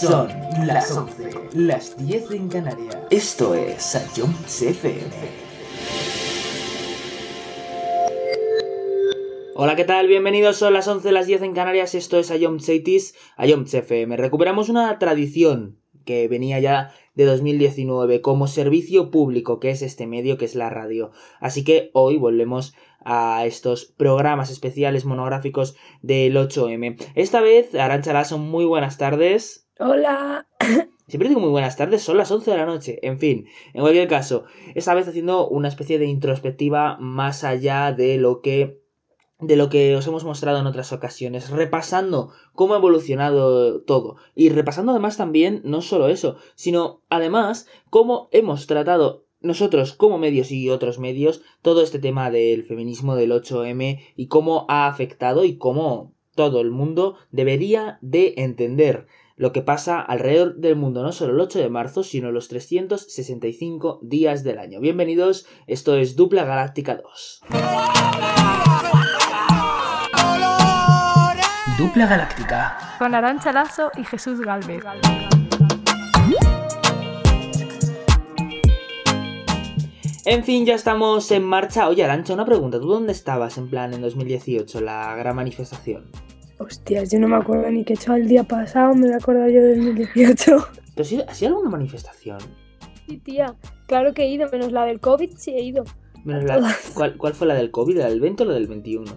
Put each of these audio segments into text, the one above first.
Son las 11, las 10 en Canarias. Esto es Sayom FM. Hola, ¿qué tal? Bienvenidos, son las 11, las 10 en Canarias, esto es Ayom Chaitis, Ayom FM. Recuperamos una tradición que venía ya de 2019 como servicio público, que es este medio, que es la radio. Así que hoy volvemos a estos programas especiales monográficos del 8M. Esta vez, Arancha Lasso, muy buenas tardes. Hola. Siempre digo muy buenas tardes, son las 11 de la noche. En fin, en cualquier caso, esta vez haciendo una especie de introspectiva más allá de lo que de lo que os hemos mostrado en otras ocasiones, repasando cómo ha evolucionado todo y repasando además también no solo eso, sino además cómo hemos tratado nosotros como medios y otros medios todo este tema del feminismo del 8M y cómo ha afectado y cómo todo el mundo debería de entender lo que pasa alrededor del mundo, no solo el 8 de marzo, sino los 365 días del año. Bienvenidos, esto es Dupla Galáctica 2. Dupla Galáctica. Con Arancha Lazo y Jesús Galvez. En fin, ya estamos en marcha. Oye, Arancha, una pregunta. ¿Tú dónde estabas en plan en 2018, la gran manifestación? Hostias, yo no me acuerdo ni qué he hecho el día pasado, me voy a acordar yo del 2018. ¿Pero si ha sido alguna manifestación? Sí, tía, claro que he ido, menos la del COVID, sí he ido. Menos la- ¿cuál, cuál fue la del COVID? ¿La del 20 o la del 21?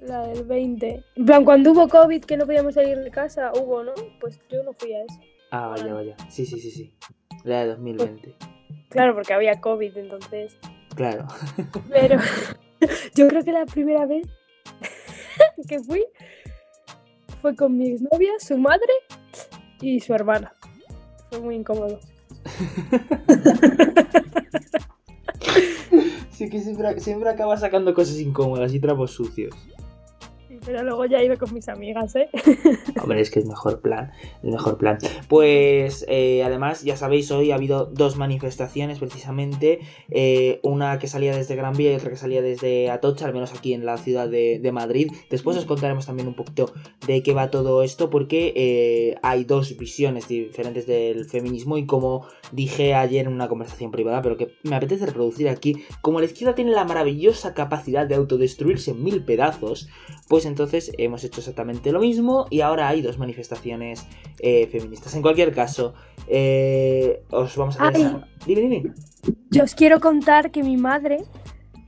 La del 20. En plan, cuando hubo COVID que no podíamos salir de casa, hubo, ¿no? Pues yo no fui a eso. Ah, vaya, vaya. Sí, sí, sí, sí. La de 2020. Claro, porque había COVID, entonces. Claro. Pero yo creo que la primera vez que fui fue con mi exnovia, su madre y su hermana. Fue muy incómodo. Sí que siempre, siempre acaba sacando cosas incómodas y trapos sucios. Pero luego ya ido con mis amigas, ¿eh? Hombre, es que es mejor plan, el mejor plan. Pues eh, además, ya sabéis, hoy ha habido dos manifestaciones precisamente, eh, una que salía desde Gran Vía y otra que salía desde Atocha, al menos aquí en la ciudad de, Madrid. Después os contaremos también un poquito de qué va todo esto, porque eh, hay dos visiones diferentes del feminismo y como dije ayer en una conversación privada, pero que me apetece reproducir aquí, como la izquierda tiene la maravillosa capacidad de autodestruirse en mil pedazos, pues entonces hemos hecho exactamente lo mismo y ahora hay dos manifestaciones eh, feministas. En cualquier caso, eh, os vamos a esa- Dime, dime. Yo os quiero contar que mi madre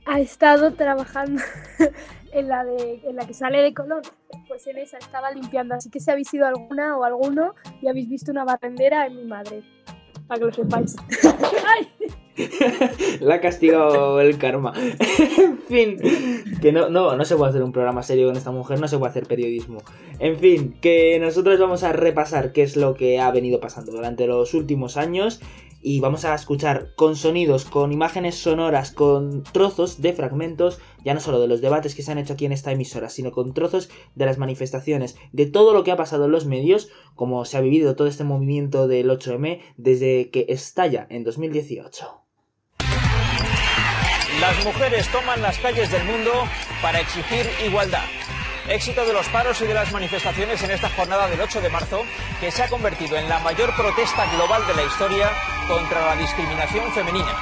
ha estado trabajando en la, de, en la que sale de Colón. Pues en esa estaba limpiando. Así que si habéis ido alguna o alguno y habéis visto una barrendera, es mi madre. Para que lo sepáis. ¡Ay! La ha castigado el karma. en fin, que no, no, se puede hacer un programa serio con esta mujer, no se puede hacer periodismo. En fin, que nosotros vamos a repasar qué es lo que ha venido pasando durante los últimos años y vamos a escuchar con sonidos, con imágenes sonoras, con trozos de fragmentos, ya no solo de los debates que se han hecho aquí en esta emisora, sino con trozos de las manifestaciones, de todo lo que ha pasado en los medios, como se ha vivido todo este movimiento del 8M desde que estalla en 2018. Las mujeres toman las calles del mundo para exigir igualdad. Éxito de los paros y de las manifestaciones en esta jornada del 8 de marzo, que se ha convertido en la mayor protesta global de la historia contra la discriminación femenina.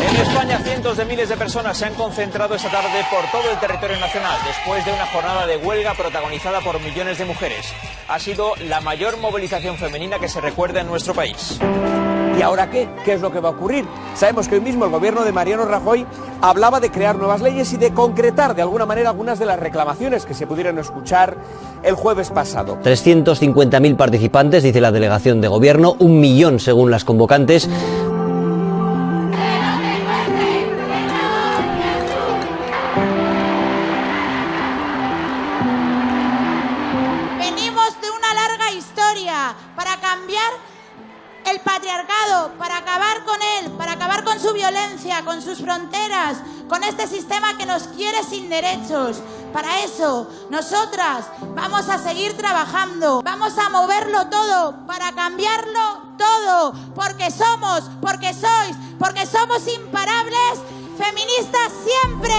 En España, cientos de miles de personas se han concentrado esta tarde por todo el territorio nacional después de una jornada de huelga protagonizada por millones de mujeres. Ha sido la mayor movilización femenina que se recuerda en nuestro país. ¿Y ahora qué? ¿Qué es lo que va a ocurrir? Sabemos que hoy mismo el gobierno de Mariano Rajoy hablaba de crear nuevas leyes y de concretar de alguna manera algunas de las reclamaciones que se pudieron escuchar el jueves pasado. 350.000 participantes, dice la delegación de gobierno, un millón según las convocantes. Nosotras. Vamos a seguir trabajando, vamos a moverlo todo, para cambiarlo todo, porque somos, porque sois, porque somos imparables, feministas siempre.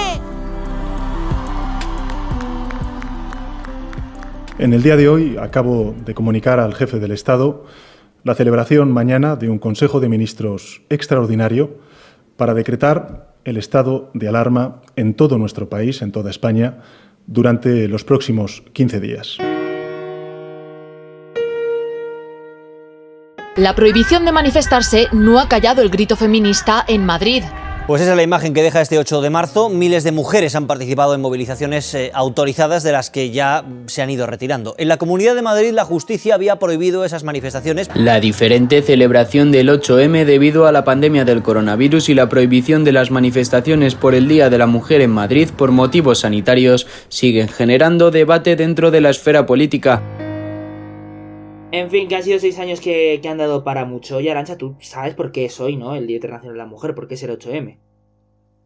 En el día de hoy acabo de comunicar al jefe del Estado la celebración mañana de un Consejo de Ministros extraordinario para decretar el estado de alarma en todo nuestro país, en toda España, durante los próximos 15 días. La prohibición de manifestarse no ha callado el grito feminista en Madrid. Pues esa es la imagen que deja este 8 de marzo. Miles de mujeres han participado en movilizaciones eh, autorizadas de las que ya se han ido retirando. En la Comunidad de Madrid la justicia había prohibido esas manifestaciones. La diferente celebración del 8M debido a la pandemia del coronavirus y la prohibición de las manifestaciones por el Día de la Mujer en Madrid por motivos sanitarios siguen generando debate dentro de la esfera política. En fin, que han sido seis años que, han dado para mucho. Y Arancha, tú sabes por qué es hoy, ¿no? El Día Internacional de la Mujer, por qué es el 8M.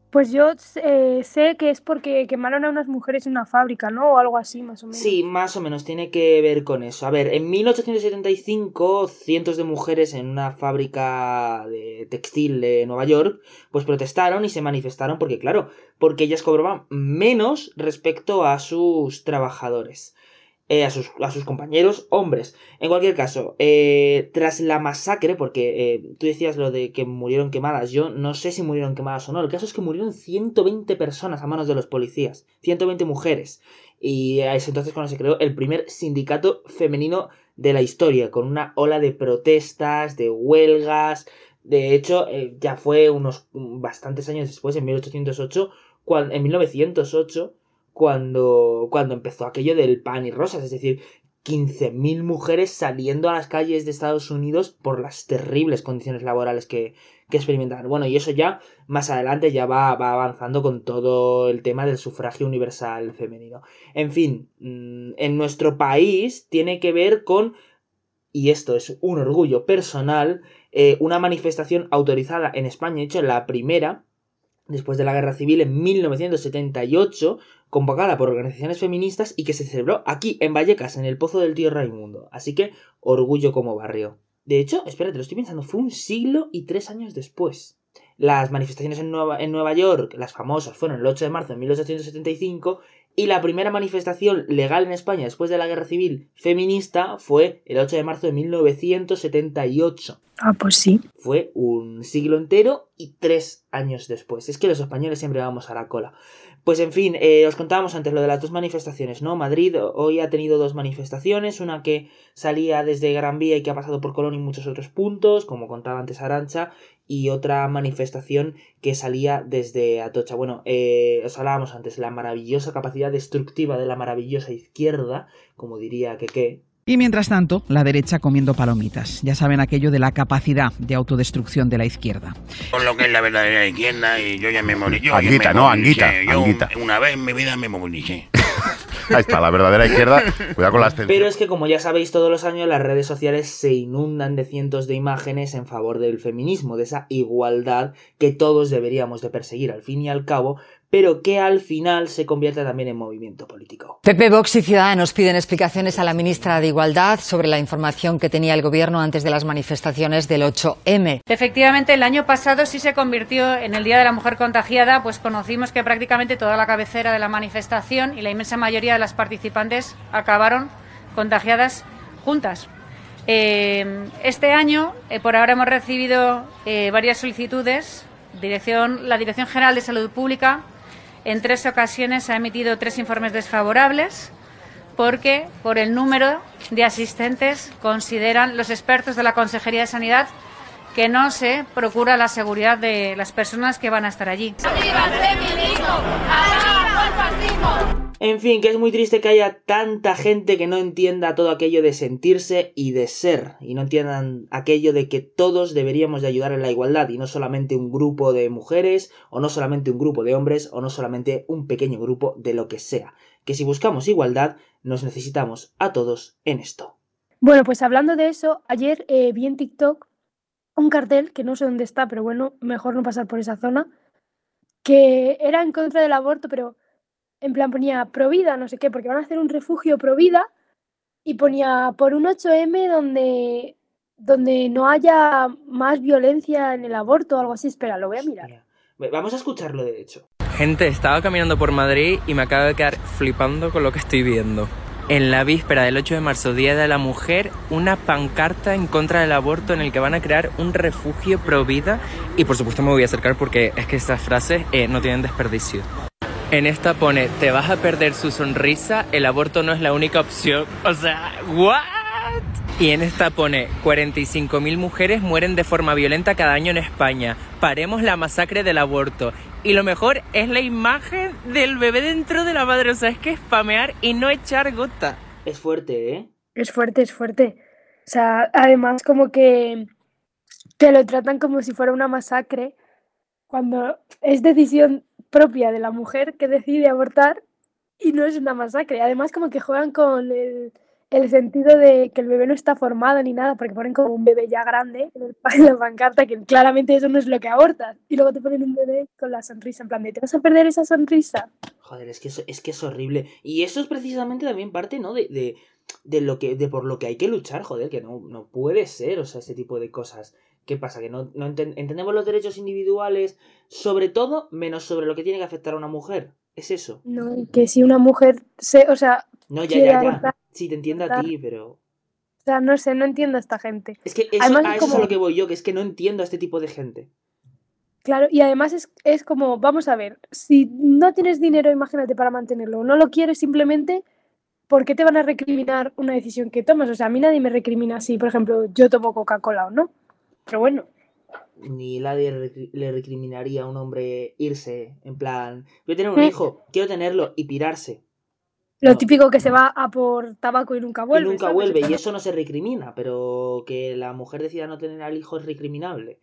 Pues yo eh, sé que es porque quemaron a unas mujeres en una fábrica, ¿no? O algo así, más o menos. Sí, más o menos, tiene que ver con eso. A ver, en 1875, cientos de mujeres en una fábrica de textil de Nueva York, pues protestaron y se manifestaron porque, claro, porque ellas cobraban menos respecto a sus trabajadores. Eh, a, sus, compañeros hombres. En cualquier caso, eh, tras la masacre, porque eh, tú decías lo de que murieron quemadas, yo no sé si murieron quemadas o no, el caso es que murieron 120 personas a manos de los policías, 120 mujeres. Y es entonces cuando se creó el primer sindicato femenino de la historia, con una ola de protestas, de huelgas. De hecho, ya fue unos bastantes años después, en 1808, cuando, en 1908, cuando, cuando empezó aquello del pan y rosas, es decir, 15.000 mujeres saliendo a las calles de Estados Unidos por las terribles condiciones laborales que, que experimentaron. Bueno, y eso ya más adelante ya va, va, avanzando con todo el tema del sufragio universal femenino. En fin, mm, en nuestro país tiene que ver con, y esto es un orgullo personal, eh, una manifestación autorizada en España, hecho la primera, después de la guerra civil en 1978, convocada por organizaciones feministas y que se celebró aquí, en Vallecas, en el Pozo del Tío Raimundo. Así que, orgullo como barrio. De hecho, espérate, lo estoy pensando, fue un siglo y tres años después. Las manifestaciones en Nueva, en Nueva York, las famosas, fueron el 8 de marzo de 1875 y la primera manifestación legal en España después de la guerra civil feminista fue el 8 de marzo de 1978. Ah, pues sí. Fue un siglo entero y tres años después. Es que los españoles siempre vamos a la cola. Pues en fin, eh, os contábamos antes lo de las dos manifestaciones, ¿no? Madrid hoy ha tenido dos manifestaciones, una que salía desde Gran Vía y que ha pasado por Colón y muchos otros puntos, como contaba antes Arancha, y otra manifestación que salía desde Atocha. Bueno, eh, os hablábamos antes, la maravillosa capacidad destructiva de la maravillosa izquierda, como diría que y mientras tanto, la derecha comiendo palomitas. Ya saben aquello de la capacidad de autodestrucción de la izquierda. Con lo que es la verdadera izquierda y yo ya me morí. anguita, no, anguita, Una vez en mi vida me movilicé. Ahí está, la verdadera izquierda. Cuidado con las Pero es que, como ya sabéis, todos los años las redes sociales se inundan de cientos de imágenes en favor del feminismo, de esa igualdad que todos deberíamos de perseguir al fin y al cabo, pero que al final se convierte también en movimiento político. PP, Vox y Ciudadanos piden explicaciones a la ministra de Igualdad sobre la información que tenía el gobierno antes de las manifestaciones del 8M. Efectivamente, el año pasado sí se convirtió en el Día de la Mujer Contagiada, pues conocimos que prácticamente toda la cabecera de la manifestación y la inmensa mayoría de las participantes acabaron contagiadas juntas. Eh, este año, eh, por ahora hemos recibido eh, varias solicitudes. Dirección, la Dirección General de Salud Pública en tres ocasiones ha emitido tres informes desfavorables porque por el número de asistentes consideran los expertos de la Consejería de Sanidad que no se procura la seguridad de las personas que van a estar allí. En fin, que es muy triste que haya tanta gente que no entienda todo aquello de sentirse y de ser, y no entiendan aquello de que todos deberíamos de ayudar en la igualdad, y no solamente un grupo de mujeres, o no solamente un grupo de hombres, o no solamente un pequeño grupo de lo que sea. Que si buscamos igualdad, nos necesitamos a todos en esto. Bueno, pues hablando de eso, ayer eh, vi en TikTok un cartel, que no sé dónde está, pero bueno, mejor no pasar por esa zona, que era en contra del aborto, pero en plan ponía Provida, no sé qué, porque van a hacer un refugio Provida y ponía por un 8M donde, donde no haya más violencia en el aborto o algo así. Espera, lo voy a mirar. Vamos a escucharlo, de hecho. Gente, estaba caminando por Madrid y me acabo de quedar flipando con lo que estoy viendo. en la víspera del 8 de marzo, Día de la Mujer, una pancarta en contra del aborto en el que van a crear un refugio pro vida. Y por supuesto me voy a acercar porque es que estas frases eh, no tienen desperdicio. En esta pone, te vas a perder su sonrisa, el aborto no es la única opción. O sea, ¿what? Y en esta pone, 45.000 mujeres mueren de forma violenta cada año en España. Paremos la masacre del aborto. Y lo mejor es la imagen del bebé dentro de la madre. O sea, es que spamear y no echar gota. Es fuerte, ¿eh? Es fuerte, es fuerte. O sea, además como que te lo tratan como si fuera una masacre, cuando es decisión propia de la mujer que decide abortar y no es una masacre. Además como que juegan con el, el sentido de que el bebé no está formado ni nada, porque ponen como un bebé ya grande en, el, en la pancarta, que claramente eso no es lo que abortas. Y luego te ponen un bebé con la sonrisa, en plan de, ¿te vas a perder esa sonrisa? Joder, es que es, es que es horrible. Y eso es precisamente también parte, ¿no? De, de, de lo que, de por lo que hay que luchar, joder, que no, no puede ser, o sea, este tipo de cosas. ¿Qué pasa? Que no, no enten- entendemos los derechos individuales, sobre todo, menos sobre lo que tiene que afectar a una mujer. Es eso. No, que si una mujer se, o sea, No, ya, ya, ya. Sí, te entiendo a ti, pero. o sea, no sé, no entiendo a esta gente. Es que eso, Además, a es eso es a lo que voy yo, que es que no entiendo a este tipo de gente. Claro, y además es, es como, vamos a ver, si no tienes dinero, imagínate, para mantenerlo, o no lo quieres simplemente, ¿por qué te van a recriminar una decisión que tomas? O sea, a mí nadie me recrimina si, por ejemplo, yo tomo Coca-Cola o no. Pero bueno, Ni nadie le recriminaría a un hombre irse, en plan, voy a tener un hijo, quiero tenerlo y pirarse. lo típico que se va a por tabaco y nunca vuelve. y nunca ¿sabes? vuelve, y eso no se recrimina, pero que la mujer decida no tener al hijo es recriminable.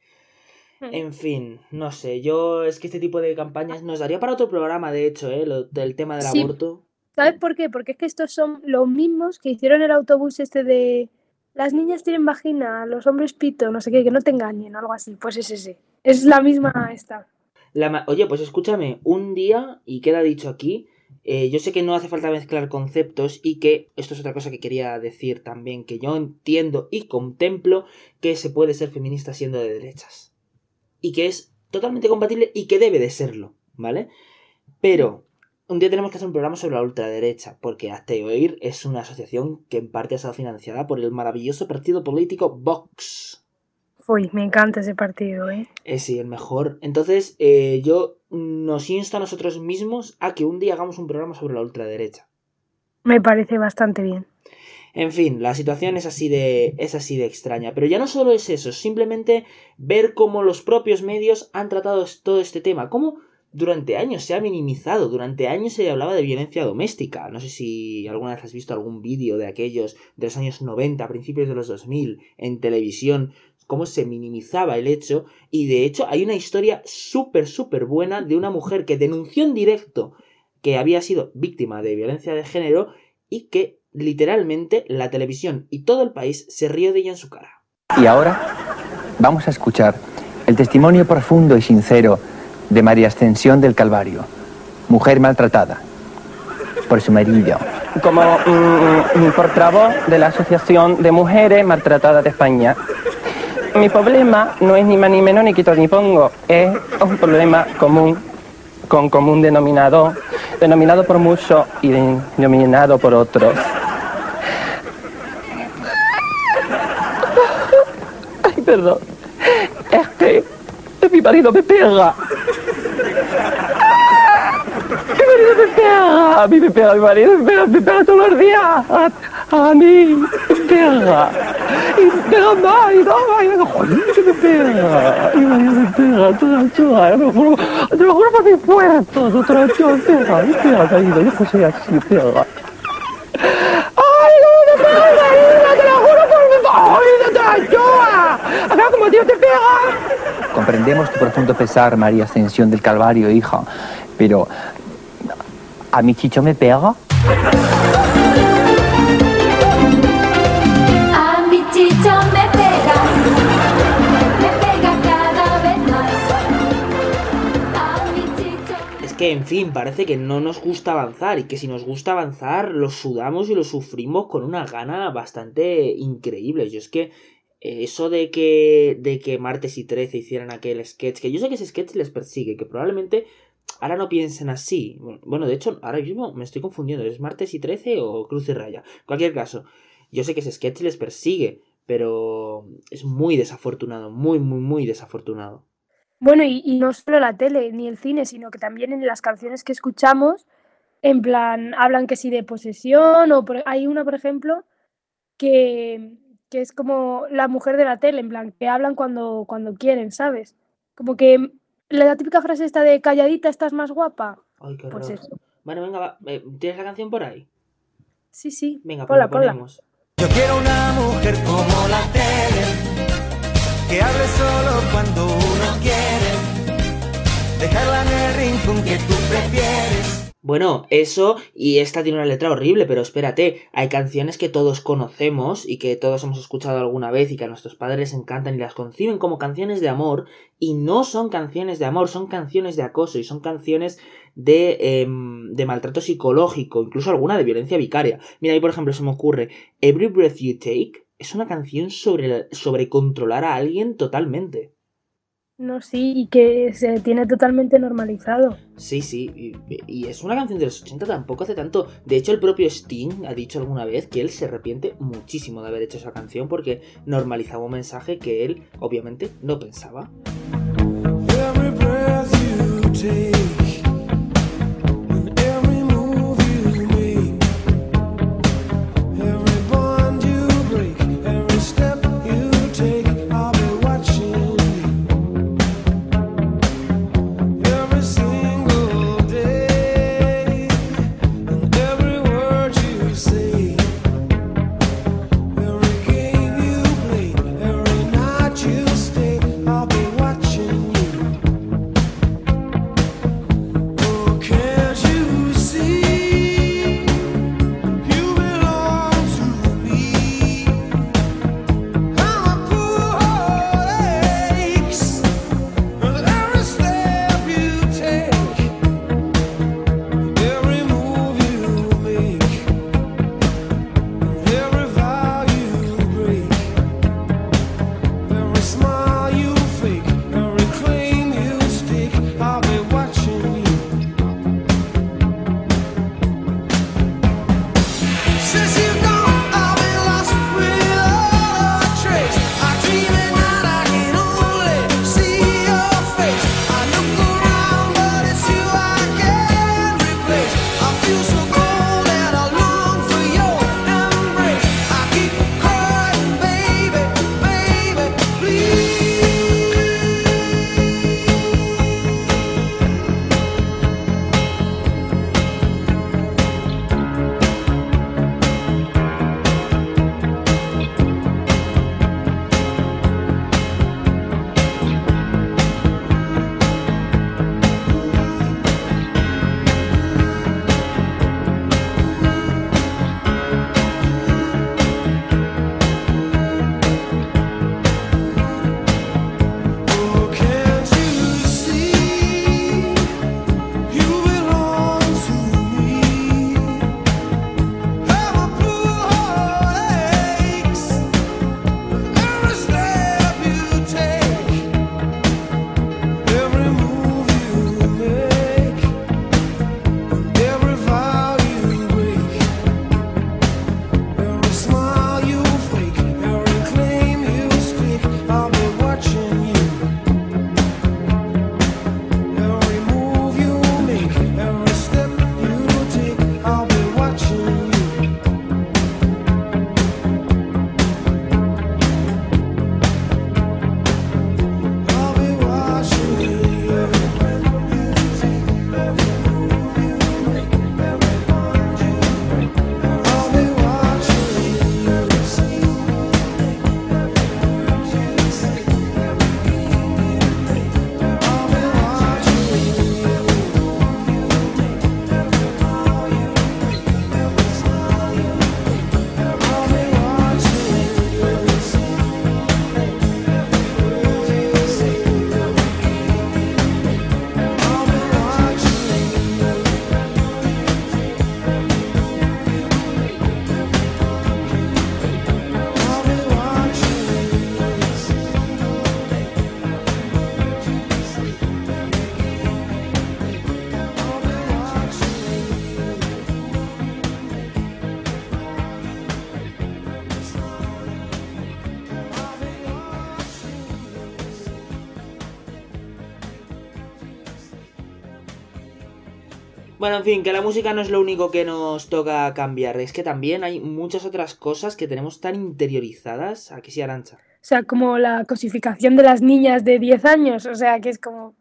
Mm. En fin, no sé, yo es que este tipo de campañas nos daría para otro programa, de hecho, ¿eh? Lo, del tema del Sí. aborto. ¿Sabes por qué? Porque es que estos son los mismos que hicieron el autobús este de las niñas tienen vagina, los hombres pito, no sé qué, que no te engañen, algo así. Pues es ese. Es la misma esta. La Oye, pues escúchame, un día, y queda dicho aquí, eh, yo sé que no hace falta mezclar conceptos y que esto es otra cosa que quería decir también, que yo entiendo y contemplo que se puede ser feminista siendo de derechas. Y que es totalmente compatible y que debe de serlo, ¿vale? Pero un día tenemos que hacer un programa sobre la ultraderecha, porque Oír es una asociación que en parte ha estado financiada por el maravilloso partido político Vox. Uy, me encanta ese partido, ¿eh? Eh, sí, el mejor. Entonces, eh, yo nos insto a nosotros mismos a que un día hagamos un programa sobre la ultraderecha. Me parece bastante bien. En fin, la situación es así de. es así de extraña. Pero ya no solo es eso, es simplemente ver cómo los propios medios han tratado todo este tema. Cómo durante años se ha minimizado. Durante años se hablaba de violencia doméstica. No sé si alguna vez has visto algún vídeo de aquellos de los años 90, principios de los 2000, en televisión. Cómo se minimizaba el hecho. Y de hecho, hay una historia súper, súper buena de una mujer que denunció en directo que había sido víctima de violencia de género y que literalmente la televisión y todo el país se rió de ella en su cara. Y ahora vamos a escuchar el testimonio profundo y sincero de María Ascensión del Calvario, mujer maltratada por su marido. como mm, portavoz de la Asociación de Mujeres Maltratadas de España. Mi problema no es ni más ni menos ni quito ni pongo, es un problema común, con común denominador, denominado por muchos y denominado por otros. Ay, perdón. Es que mi marido me pega. Mi marido me pega. A mí me pega mi marido, me pega, me pega todos los días. A, a mí me pega. Y me pega más y no, y me joder, que me pega. Mi marido me pega, toda la chuga. Te lo juro, te lo juro por mis la chuga me pega, me pega, marido. Yo que soy así, me pega. ¡Ay, no me pega marido! ¡Te lo juro por mi ¡Ay, de la chuga! Acá como Dios te pega. Comprendemos tu profundo pesar, María Ascensión del Calvario, hija, pero ¿a mi chicho me pega? A mi chicho me pega, me pega cada vez más. A mi chicho. Es que, en fin, parece que no nos gusta avanzar y que si nos gusta avanzar lo sudamos y lo sufrimos con una gana bastante increíble. Yo es que eso de que, de que martes y 13 hicieran aquel sketch, que yo sé que ese sketch les persigue, que probablemente ahora no piensen así. Bueno, de hecho, ahora mismo me estoy confundiendo, ¿es martes y 13 o cruz y raya? Cualquier caso, yo sé que ese sketch les persigue, pero es muy desafortunado, muy, muy, muy desafortunado. Bueno, y, no solo la tele ni el cine, sino que también en las canciones que escuchamos, en plan, hablan que sí de posesión, o hay una, por ejemplo, que, que es como la mujer de la tele, en plan, que hablan cuando, cuando quieren, ¿sabes? Como que la típica frase esta de calladita estás más guapa. Ay, qué Pues eso. Bueno, venga, va, ¿tienes la canción por ahí? Sí, sí. Venga, pues la ponemos. Yo quiero una mujer como la tele, que hable solo cuando uno quiere, dejarla en el rincón que tú prefieres. Bueno, eso y esta tiene una letra horrible, pero espérate, hay canciones que todos conocemos y que todos hemos escuchado alguna vez y que a nuestros padres encantan y las conciben como canciones de amor y no son canciones de amor, son canciones de acoso y son canciones de, em, de maltrato psicológico, incluso alguna de violencia vicaria. Mira, ahí por ejemplo se me ocurre Every Breath You Take es una canción sobre, sobre controlar a alguien totalmente. No, sí, y que se tiene totalmente normalizado. Sí, sí, y, y es una canción de los 80 tampoco hace tanto. De hecho, el propio Sting ha dicho alguna vez que él se arrepiente muchísimo de haber hecho esa canción porque normalizaba un mensaje que él, obviamente, no pensaba. Every breath you take, Bueno, en fin, que la música no es lo único que nos toca cambiar, es que también hay muchas otras cosas que tenemos tan interiorizadas. Aquí sí, Arancha. O sea, como la cosificación de las niñas de 10 años, o sea, que es como...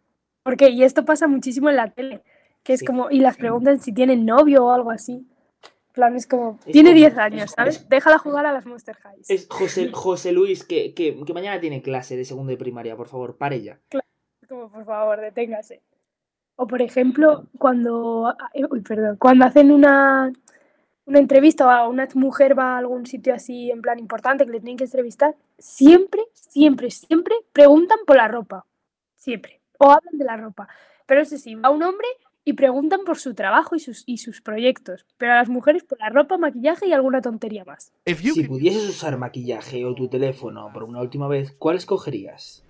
¿Por qué? Y esto pasa muchísimo en la tele, que es Sí. como... Y las preguntan si tienen novio o algo así. En plan, es como... Es Tiene como- 10 es- años, es- ¿sabes? Déjala jugar a las Monster Highs. Es José, José Luis, que, que, que mañana tiene clase de segundo de primaria, por favor, pare ya. Como, por favor, deténgase. O, por ejemplo, cuando... eh, Uy, perdón. Cuando hacen una... Una entrevista o a una mujer va a algún sitio así en plan importante que le tienen que entrevistar, siempre, siempre, siempre preguntan por la ropa. Siempre. O hablan de la ropa. Pero eso sí, va un hombre y preguntan por su trabajo y sus, y sus proyectos. Pero a las mujeres por la ropa, maquillaje y alguna tontería más. Si pudieses usar maquillaje o tu teléfono por una última vez, ¿cuál escogerías?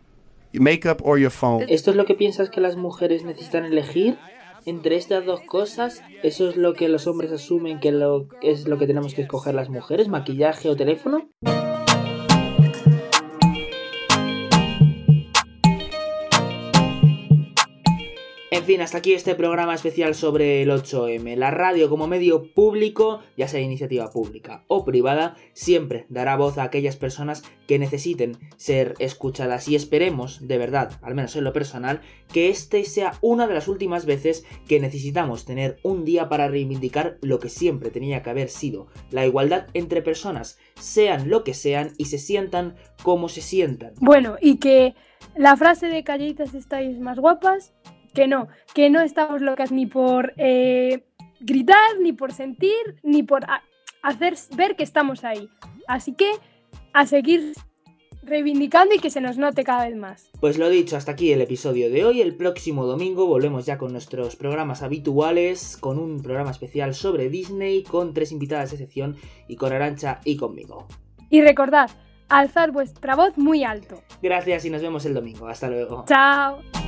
Makeup or your phone. ¿Esto es lo que piensas que las mujeres necesitan elegir? Entre estas dos cosas, ¿eso es lo que los hombres asumen que lo, es lo que tenemos que escoger las mujeres? ¿Maquillaje o teléfono? En fin, hasta aquí este programa especial sobre el 8M. La radio como medio público, ya sea iniciativa pública o privada, siempre dará voz a aquellas personas que necesiten ser escuchadas y esperemos, de verdad, al menos en lo personal, que este sea una de las últimas veces que necesitamos tener un día para reivindicar lo que siempre tenía que haber sido, la igualdad entre personas, sean lo que sean y se sientan como se sientan. Bueno, y que la frase de calladitas estáis más guapas, que no, que no estamos locas ni por eh, gritar, ni por sentir, ni por hacer ver que estamos ahí. Así que a seguir reivindicando y que se nos note cada vez más. Pues lo dicho, hasta aquí el episodio de hoy. El próximo domingo volvemos ya con nuestros programas habituales, con un programa especial sobre Disney, con tres invitadas de sección y con Arancha y conmigo. Y recordad, alzar vuestra voz muy alto. Gracias y nos vemos el domingo. Hasta luego. Chao.